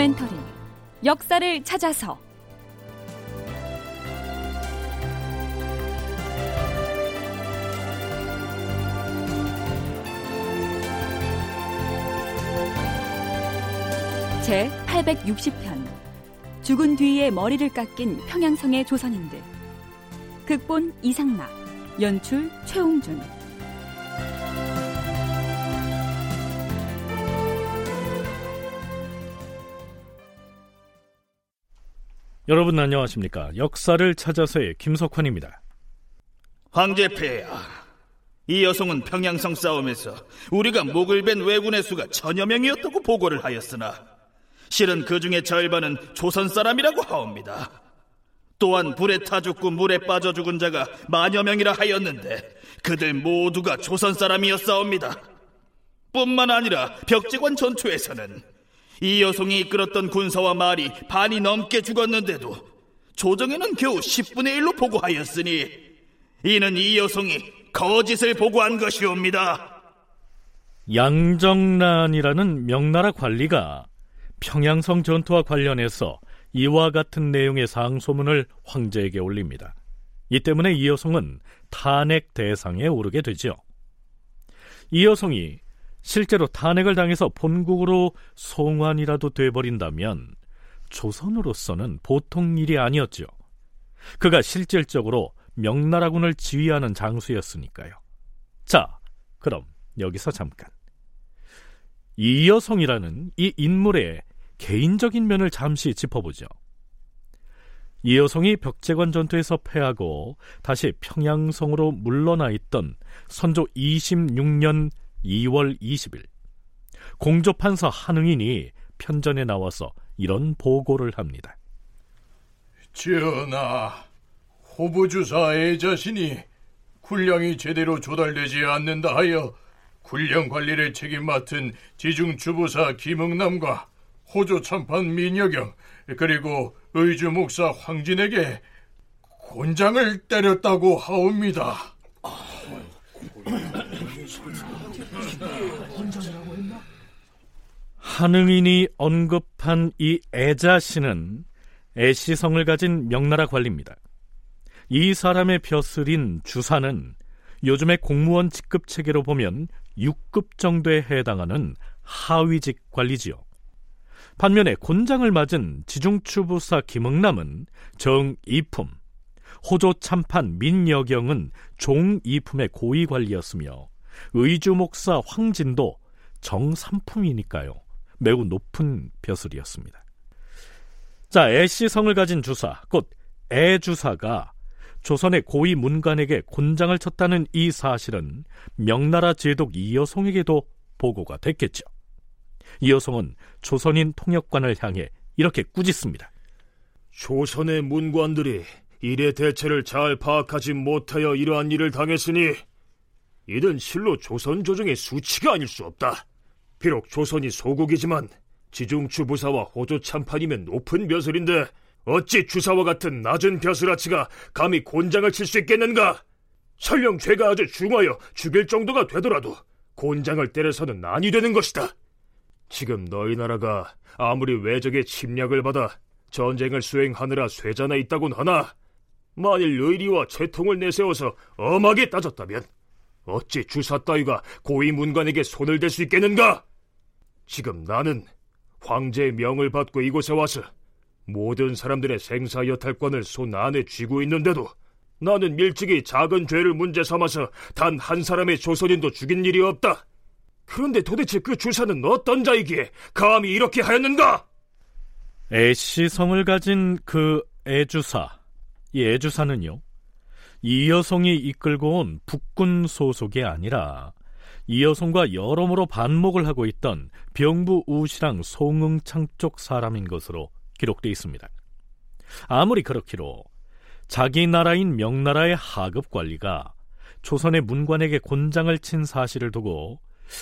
다큐멘터리 역사를 찾아서. 제 860편 죽은 뒤에 머리를 깎인 평양성의 조선인들. 극본 이상락 연출 최홍준 여러분 안녕하십니까? 역사를 찾아서의 김석환입니다. 황제폐하, 이 여성은 평양성 싸움에서 우리가 목을 벤 왜군의 수가 천여 명이었다고 보고를 하였으나 실은 그 중에 절반은 조선 사람이라고 하옵니다. 또한 불에 타 죽고 물에 빠져 죽은 자가 만여 명이라 하였는데 그들 모두가 조선 사람이었사옵니다. 뿐만 아니라 벽제관 전투에서는 이 여성이 이끌었던 군사와 말이 반이 넘게 죽었는데도 조정에는 겨우 10분의 1로 보고하였으니 이는 이 여성이 거짓을 보고한 것이옵니다. 양정란이라는 명나라 관리가 평양성 전투와 관련해서 이와 같은 내용의 상소문을 황제에게 올립니다. 이 때문에 이 여성은 탄핵 대상에 오르게 되죠. 이 여성이 실제로 탄핵을 당해서 본국으로 송환이라도 돼버린다면 조선으로서는 보통 일이 아니었죠. 그가 실질적으로 명나라군을 지휘하는 장수였으니까요. 자, 그럼 여기서 잠깐. 이 여성이라는 이 인물의 개인적인 면을 잠시 짚어보죠. 이 여성이 벽제관 전투에서 패하고 다시 평양성으로 물러나 있던 선조 26년 2월 20일 공조판사 한응인이 편전에 나와서 이런 보고를 합니다. 전하, 호부주사의 자신이 군량이 제대로 조달되지 않는다 하여 군량 관리를 책임 맡은 지중주부사 김흥남과 호조 참판 민여경 그리고 의주 목사 황진에게 곤장을 때렸다고 하옵니다. 한응인이 언급한 이 애자씨는 애시성을 가진 명나라 관리입니다. 이 사람의 벼슬인 주사는 요즘의 공무원 직급 체계로 보면 6급 정도에 해당하는 하위직 관리지요. 반면에 곤장을 맞은 지중추부사 김흥남은 정이품, 호조 참판 민여경은 종이품의 고위 관리였으며 의주 목사 황진도 정삼품이니까요. 매우 높은 벼슬이었습니다. 자, 애시성을 가진 주사, 곧 애주사가 조선의 고위 문관에게 곤장을 쳤다는 이 사실은 명나라 제독 이여송에게도 보고가 됐겠죠. 이여송은 조선인 통역관을 향해 이렇게 꾸짖습니다. 조선의 문관들이 일의 대체를 잘 파악하지 못하여 이러한 일을 당했으니 이는 실로 조선 조정의 수치가 아닐 수 없다. 비록 조선이 소국이지만 지중추 부사와 호조 참판이면 높은 벼슬인데 어찌 주사와 같은 낮은 벼슬아치가 감히 곤장을 칠 수 있겠는가? 설령 죄가 아주 중하여 죽일 정도가 되더라도 곤장을 때려서는 아니 되는 것이다. 지금 너희 나라가 아무리 외적의 침략을 받아 전쟁을 수행하느라 쇠자나 있다곤 하나 만일 의리와 채통을 내세워서 엄하게 따졌다면 어찌 주사 따위가 고위 문관에게 손을 댈 수 있겠는가? 지금 나는 황제의 명을 받고 이곳에 와서 모든 사람들의 생사 여탈권을 손 안에 쥐고 있는데도 나는 일찍이 작은 죄를 문제 삼아서 단 한 사람의 조선인도 죽인 일이 없다. 그런데 도대체 그 주사는 어떤 자이기에 감히 이렇게 하였는가? 애시성을 가진 그 애주사, 이 애주사는요, 이 여성이 이끌고 온 북군 소속이 아니라 이 여성과 여러모로 반목을 하고 있던 병부 우시랑 송응창 쪽 사람인 것으로 기록되어 있습니다. 아무리 그렇기로 자기 나라인 명나라의 하급 관리가 조선의 문관에게 곤장을 친 사실을 두고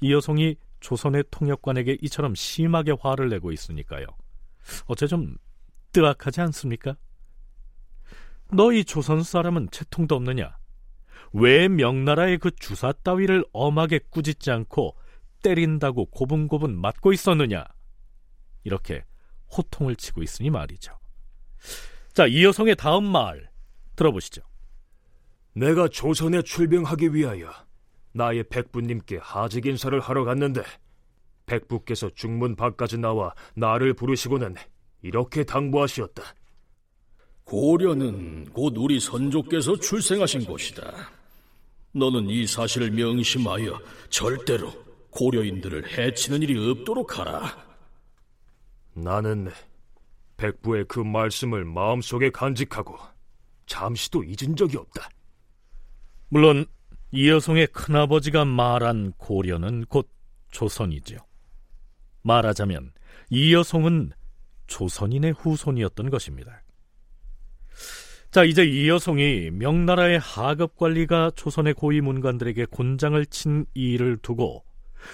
이 여성이 조선의 통역관에게 이처럼 심하게 화를 내고 있으니까요. 어째 좀 뜨악하지 않습니까? 너희 조선 사람은 채통도 없느냐? 왜 명나라의 그 주사 따위를 엄하게 꾸짖지 않고 때린다고 고분고분 맞고 있었느냐? 이렇게 호통을 치고 있으니 말이죠. 자, 이 여성의 다음 말 들어보시죠. 내가 조선에 출병하기 위하여 나의 백부님께 하직 인사를 하러 갔는데 백부께서 중문 밖까지 나와 나를 부르시고는 이렇게 당부하시었다. 고려는 곧 우리 선조께서 출생하신 곳이다. 너는 이 사실을 명심하여 절대로 고려인들을 해치는 일이 없도록 하라. 나는 백부의 그 말씀을 마음속에 간직하고 잠시도 잊은 적이 없다. 물론 이 여성의 큰아버지가 말한 고려는 곧 조선이지요. 말하자면 이 여성은 조선인의 후손이었던 것입니다. 자, 이제 이 여성이 명나라의 하급 관리가 조선의 고위 문관들에게 곤장을 친 일을 두고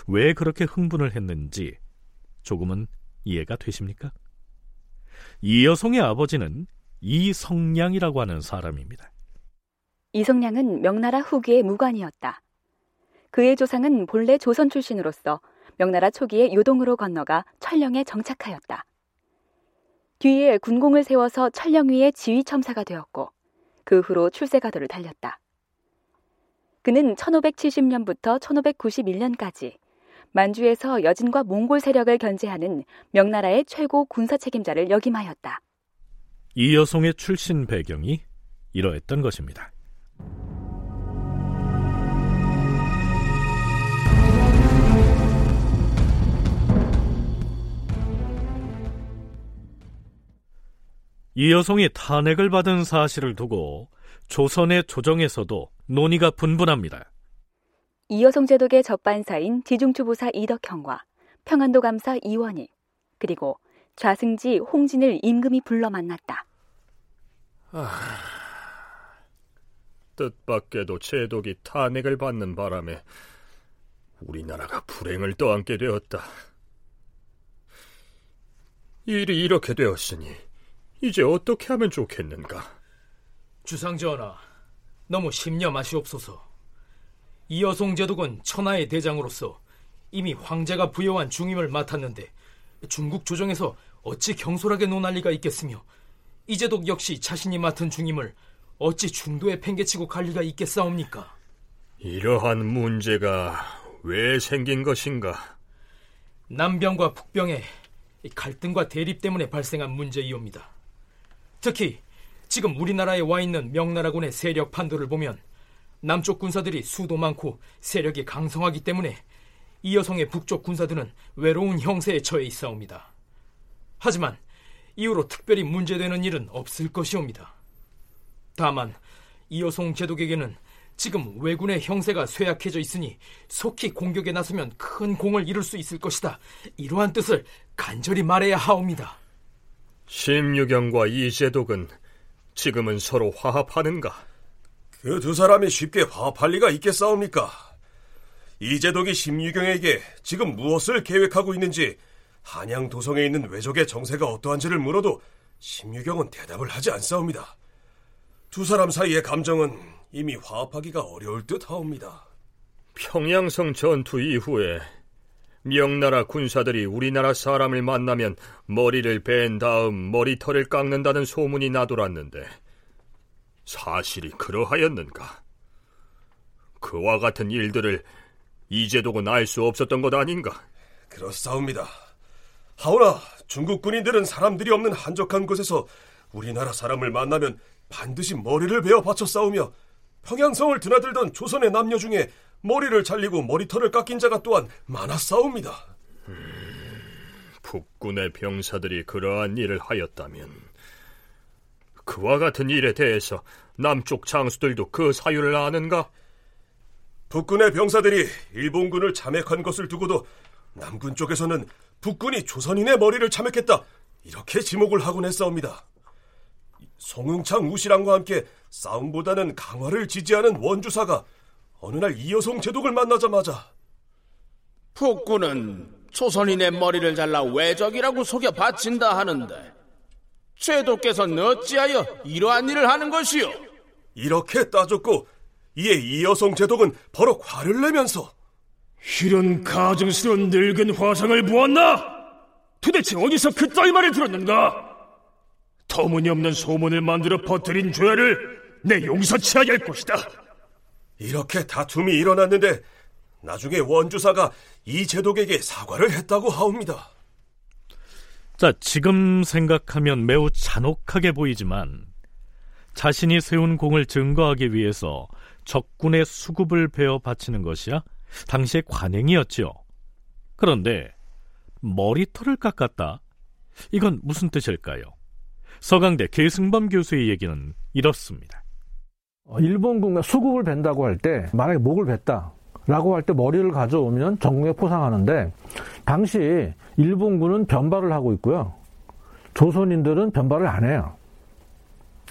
왜 그렇게 흥분을 했는지 조금은 이해가 되십니까? 이 여성의 아버지는 이성량이라고 하는 사람입니다. 이성량은 명나라 후기의 무관이었다. 그의 조상은 본래 조선 출신으로서 명나라 초기에 요동으로 건너가 철령에 정착하였다. 뒤에 군공을 세워서 철령 위의 지휘 첨사가 되었고 그 후로 출세가도를 달렸다. 그는 1570년부터 1591년까지 만주에서 여진과 몽골 세력을 견제하는 명나라의 최고 군사 책임자를 역임하였다. 이 여성의 출신 배경이 이러했던 것입니다. 이 여성이 탄핵을 받은 사실을 두고 조선의 조정에서도 논의가 분분합니다. 이여성 제독의 접반사인 지중추부사 이덕형과 평안도 감사 이원희 그리고 좌승지 홍진을 임금이 불러 만났다. 아, 뜻밖에도 제독이 탄핵을 받는 바람에 우리나라가 불행을 떠안게 되었다. 일이 이렇게 되었으니 이제 어떻게 하면 좋겠는가? 주상전하, 너무 심려마시옵소서. 이여송 제독은 천하의 대장으로서 이미 황제가 부여한 중임을 맡았는데 중국 조정에서 어찌 경솔하게 논할 리가 있겠으며 이 제독 역시 자신이 맡은 중임을 어찌 중도에 팽개치고 갈 리가 있겠사옵니까? 이러한 문제가 왜 생긴 것인가? 남병과 북병의 갈등과 대립 때문에 발생한 문제이옵니다. 특히 지금 우리나라에 와 있는 명나라군의 세력 판도를 보면 남쪽 군사들이 수도 많고 세력이 강성하기 때문에 이 여성의 북쪽 군사들은 외로운 형세에 처해 있사옵니다. 하지만 이후로 특별히 문제되는 일은 없을 것이옵니다. 다만 이 여성 제독에게는 지금 왜군의 형세가 쇠약해져 있으니 속히 공격에 나서면 큰 공을 이룰 수 있을 것이다. 이러한 뜻을 간절히 말해야 하옵니다. 심유경과 이제독은 지금은 서로 화합하는가? 그 두 사람이 쉽게 화합할 리가 있겠사옵니까? 이재덕이 심유경에게 지금 무엇을 계획하고 있는지 한양 도성에 있는 외적의 정세가 어떠한지를 물어도 심유경은 대답을 하지 않사옵니다. 두 사람 사이의 감정은 이미 화합하기가 어려울 듯 하옵니다. 평양성 전투 이후에 명나라 군사들이 우리나라 사람을 만나면 머리를 벤 다음 머리털을 깎는다는 소문이 나돌았는데 사실이 그러하였는가? 그와 같은 일들을 이제독은 알 수 없었던 것 아닌가? 그렇사옵니다. 하오나 중국 군인들은 사람들이 없는 한적한 곳에서 우리나라 사람을 만나면 반드시 머리를 베어 바쳐 싸우며 평양성을 드나들던 조선의 남녀 중에 머리를 잘리고 머리털을 깎인 자가 또한 많았사옵니다. 음, 북군의 병사들이 그러한 일을 하였다면 그와 같은 일에 대해서 남쪽 장수들도 그 사유를 아는가? 북군의 병사들이 일본군을 참액한 것을 두고도 남군 쪽에서는 북군이 조선인의 머리를 참액했다 이렇게 지목을 하곤 했사옵니다. 송응창 우시랑과 함께 싸움보다는 강화를 지지하는 원주사가 어느 날 이여송 제독을 만나자마자 북군은 조선인의 머리를 잘라 외적이라고 속여 바친다 하는데 제도께서는 어찌하여 이러한 일을 하는 것이요? 이렇게 따졌고 이에 이 여성 제독은 버럭 화를 내면서 이런 가증스러운 늙은 화상을 보았나? 도대체 어디서 그따위 말을 들었는가? 터무니없는 소문을 만들어 퍼뜨린 죄를 내 용서치 아니할 것이다. 이렇게 다툼이 일어났는데 나중에 원주사가 이제독에게 사과를 했다고 하옵니다. 자, 지금 생각하면 매우 잔혹하게 보이지만 자신이 세운 공을 증거하기 위해서 적군의 수급을 베어 바치는 것이야 당시의 관행이었지요. 그런데 머리털을 깎았다? 이건 무슨 뜻일까요? 서강대 계승범 교수의 얘기는 이렇습니다. 어, 일본군과 수국을 벤다고 할 때 만약에 목을 뱉다 라고 할 때 머리를 가져오면 정국에 포상하는데 당시 일본군은 변발을 하고 있고요. 조선인들은 변발을 안 해요.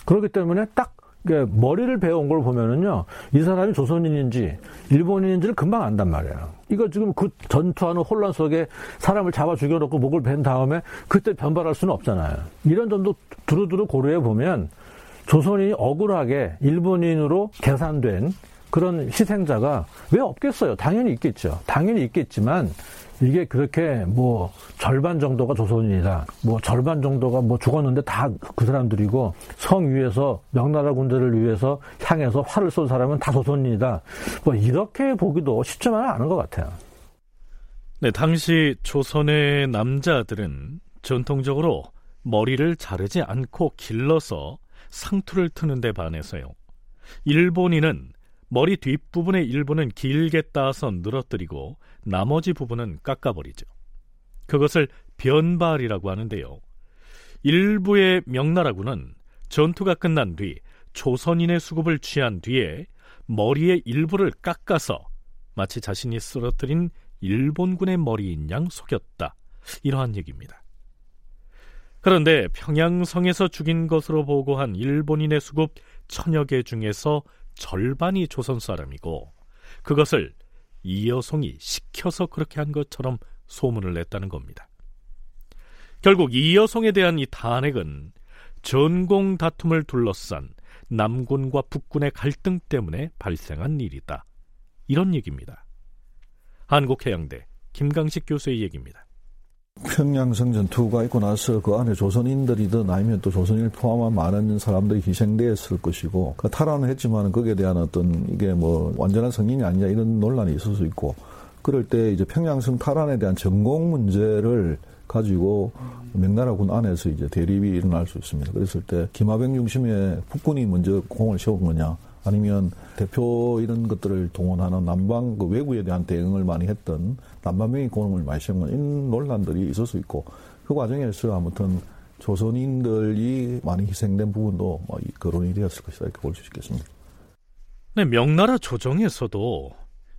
그렇기 때문에 딱 머리를 베어온 걸 보면은요, 이 사람이 조선인인지 일본인인지를 금방 안단 말이에요. 이거 지금 그 전투하는 혼란 속에 사람을 잡아 죽여놓고 목을 벤 다음에 그때 변발할 수는 없잖아요. 이런 점도 두루두루 고려해 보면 조선인이 억울하게 일본인으로 계산된 그런 희생자가 왜 없겠어요? 당연히 있겠죠. 당연히 있겠지만 이게 그렇게 뭐 절반 정도가 조선인이다. 뭐 절반 정도가 뭐 죽었는데 다 그 사람들이고 성 위에서 명나라 군대를 위해서 향해서 활을 쏜 사람은 다 조선인이다. 뭐 이렇게 보기도 쉽지만은 않은 것 같아요. 네, 당시 조선의 남자들은 전통적으로 머리를 자르지 않고 길러서 상투를 트는 데 반해서요. 일본인은 머리 뒷부분의 일부는 길게 따서 늘어뜨리고 나머지 부분은 깎아버리죠. 그것을 변발이라고 하는데요. 일부의 명나라군은 전투가 끝난 뒤 조선인의 수급을 취한 뒤에 머리의 일부를 깎아서 마치 자신이 쓰러뜨린 일본군의 머리인 양 속였다. 이러한 얘기입니다. 그런데 평양성에서 죽인 것으로 보고한 일본인의 수급 천여 개 중에서 절반이 조선 사람이고 그것을 이여송이 시켜서 그렇게 한 것처럼 소문을 냈다는 겁니다. 결국 이여송에 대한 이 탄핵은 전공 다툼을 둘러싼 남군과 북군의 갈등 때문에 발생한 일이다. 이런 얘기입니다. 한국해양대 김강식 교수의 얘기입니다. 평양성 전 투가 있고 나서 그 안에 조선인들이든 아니면 또 조선인을 포함한 많은 사람들이 희생되었을 것이고 그 탈환을 했지만 거기에 대한 어떤 이게 뭐 완전한 성인이 아니냐 이런 논란이 있을 수 있고 그럴 때 이제 평양성 탈환에 대한 전공 문제를 가지고 명나라군 안에서 이제 대립이 일어날 수 있습니다. 그랬을 때 김하병 중심의 북군이 먼저 공을 세운 거냐 아니면 대표 이런 것들을 동원하는 남방 그 외구에 대한 대응을 많이 했던 남방명이 공을 많이 세운 건 이런 논란들이 있을 수 있고 그 과정에서 아무튼 조선인들이 많이 희생된 부분도 뭐 거론이 되었을 것이다 이렇게 볼 수 있겠습니다. 네, 명나라 조정에서도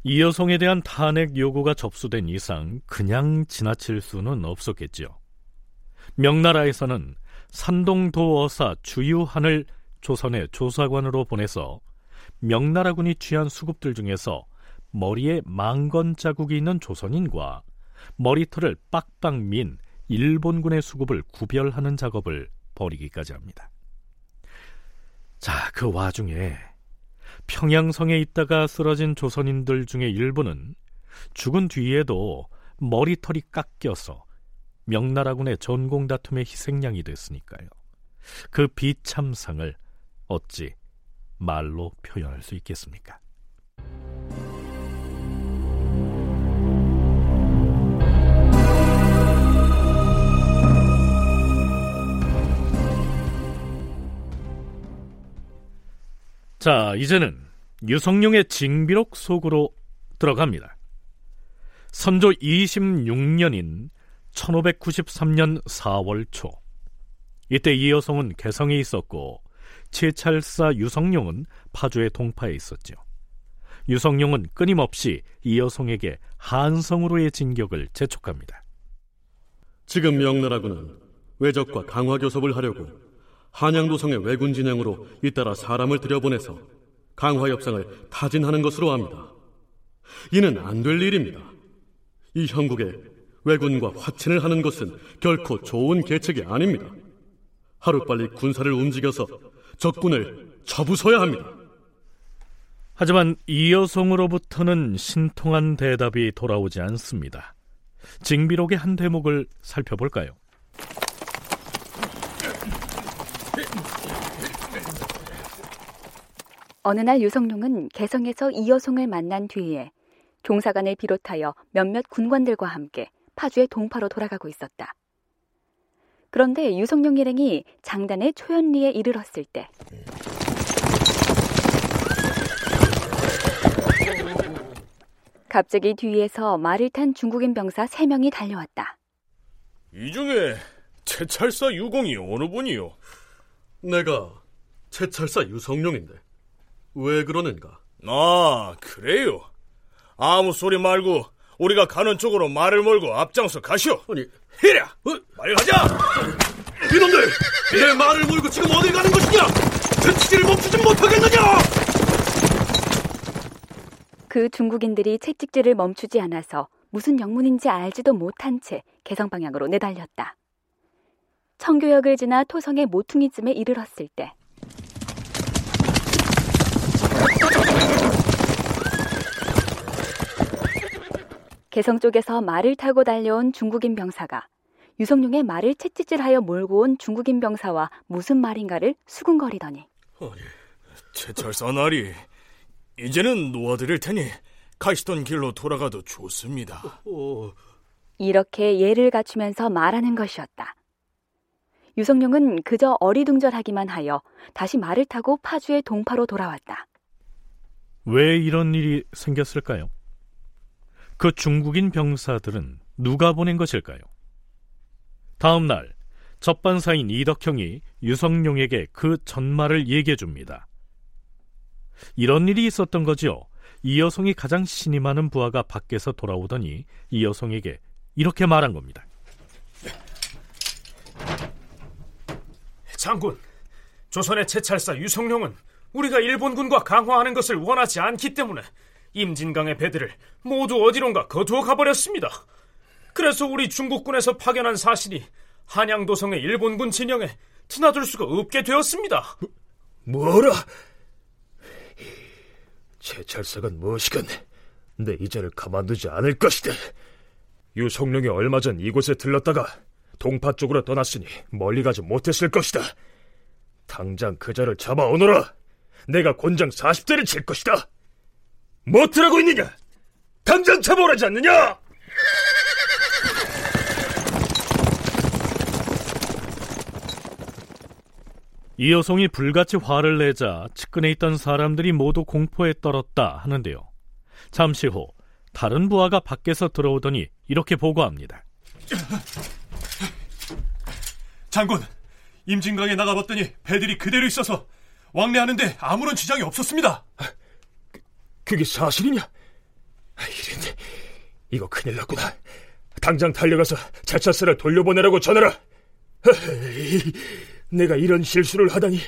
이여성에 대한 탄핵 요구가 접수된 이상 그냥 지나칠 수는 없었겠지요. 명나라에서는 산동도어사 주유한을 조선의 조사관으로 보내서 명나라군이 취한 수급들 중에서 머리에 망건 자국이 있는 조선인과 머리털을 빡빡 민 일본군의 수급을 구별하는 작업을 벌이기까지 합니다. 자, 그 와중에 평양성에 있다가 쓰러진 조선인들 중에 일부는 죽은 뒤에도 머리털이 깎여서 명나라군의 전공 다툼의 희생양이 됐으니까요. 그 비참상을 어찌 말로 표현할 수 있겠습니까? 자, 이제는 유성룡의 징비록 속으로 들어갑니다. 선조 26년인 1593년 4월 초 이때 이 여성은 개성에 있었고 채찰사 유성룡은 파주의 동파에 있었죠. 유성룡은 끊임없이 이 여성에게 한성으로의 진격을 재촉합니다. 지금 명나라군은 외적과 강화 교섭을 하려고 한양도성의 왜군 진영으로 잇따라 사람을 들여보내서 강화 협상을 타진하는 것으로 합니다. 이는 안 될 일입니다. 이 형국에 왜군과 화친을 하는 것은 결코 좋은 계책이 아닙니다. 하루빨리 군사를 움직여서 적군을 쳐부숴야 합니다. 하지만 이 여성으로부터는 신통한 대답이 돌아오지 않습니다. 징비록의 한 대목을 살펴볼까요? 어느 날 유성룡은 개성에서 이여송을 만난 뒤에 종사관을 비롯하여 몇몇 군관들과 함께 파주의 동파로 돌아가고 있었다. 그런데 유성룡 일행이 장단의 초연리에 이르렀을 때 갑자기 뒤에서 말을 탄 중국인 병사 3명이 달려왔다. 이 중에 채찰사 유공이 어느 분이요? 내가 채찰사 유성룡인데 왜 그러는가? 아, 그래요? 아무 소리 말고 우리가 가는 쪽으로 말을 몰고 앞장서 가시오. 아니, 히랴! 어? 빨리 가자! 이놈들! 내 말을 몰고 지금 어딜 가는 것이냐? 채찍질을 멈추지 못하겠느냐? 그 중국인들이 채찍질을 멈추지 않아서 무슨 영문인지 알지도 못한 채 개성 방향으로 내달렸다. 청교역을 지나 토성의 모퉁이쯤에 이르렀을 때 개성 쪽에서 말을 타고 달려온 중국인 병사가 유성룡의 말을 채찍질하여 몰고 온 중국인 병사와 무슨 말인가를 수군거리더니 아니, 채찰사 나리 이제는 놓아드릴 테니 가시던 길로 돌아가도 좋습니다. 어, 이렇게 예를 갖추면서 말하는 것이었다. 유성룡은 그저 어리둥절하기만 하여 다시 말을 타고 파주의 동파로 돌아왔다. 왜 이런 일이 생겼을까요? 그 중국인 병사들은 누가 보낸 것일까요? 다음 날 접반사인 이덕형이 유성룡에게 그 전말을 얘기해 줍니다. 이런 일이 있었던 거지요. 이 여성이 가장 신이 많은 부하가 밖에서 돌아오더니 이 여성에게 이렇게 말한 겁니다. 장군, 조선의 채찰사 유성룡은 우리가 일본군과 강화하는 것을 원하지 않기 때문에 임진강의 배들을 모두 어디론가 거두어 가버렸습니다. 그래서 우리 중국군에서 파견한 사신이 한양도성의 일본군 진영에 드나들 수가 없게 되었습니다. 뭐라? 채찰사건 무엇이건 내 이자를 가만두지 않을 것이다. 유성룡이 얼마 전 이곳에 들렀다가 동파 쪽으로 떠났으니 멀리 가지 못했을 것이다. 당장 그자를 잡아오너라. 내가 곤장 40대를 칠 것이다. 못하라고 있느냐? 당장 잡아오라지 않느냐? 이 여성이 불같이 화를 내자 측근에 있던 사람들이 모두 공포에 떨었다 하는데요. 잠시 후 다른 부하가 밖에서 들어오더니 이렇게 보고합니다. 장군, 임진강에 나가봤더니 배들이 그대로 있어서 왕래하는데 아무런 지장이 없었습니다. 그게 사실이냐? 이랬네. 이거 큰일 났구나. 당장 달려가서 차차스를 돌려보내라고 전하라. 내가 이런 실수를 하다니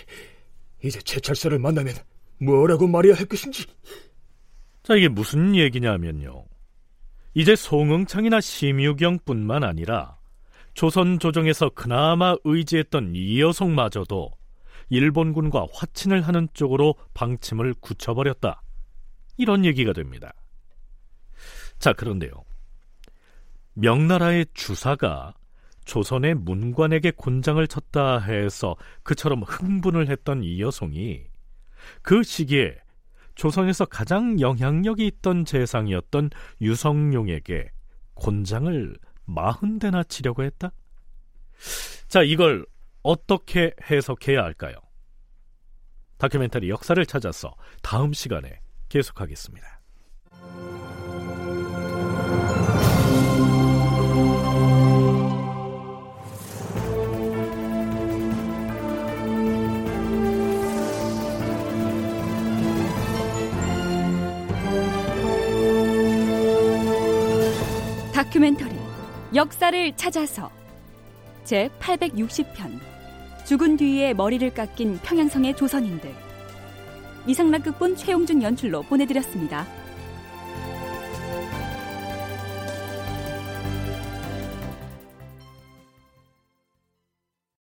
이제 제찰사를 만나면 뭐라고 말해야 할 것인지. 자 이게 무슨 얘기냐면요. 이제 송응창이나 심유경뿐만 아니라 조선 조정에서 그나마 의지했던 이여성마저도 일본군과 화친을 하는 쪽으로 방침을 굳혀버렸다. 이런 얘기가 됩니다. 자, 그런데요. 명나라의 주사가 조선의 문관에게 곤장을 쳤다 해서 그처럼 흥분을 했던 이 여성이 그 시기에 조선에서 가장 영향력이 있던 재상이었던 유성룡에게 곤장을 마흔 대나 치려고 했다? 자, 이걸 어떻게 해석해야 할까요? 다큐멘터리 역사를 찾아서 다음 시간에 계속하겠습니다. 다큐멘터리 역사를 찾아서 제 860편 죽은 뒤에 머리를 깎인 평양성의 조선인들 이상락 극본 최용준 연출로 보내드렸습니다.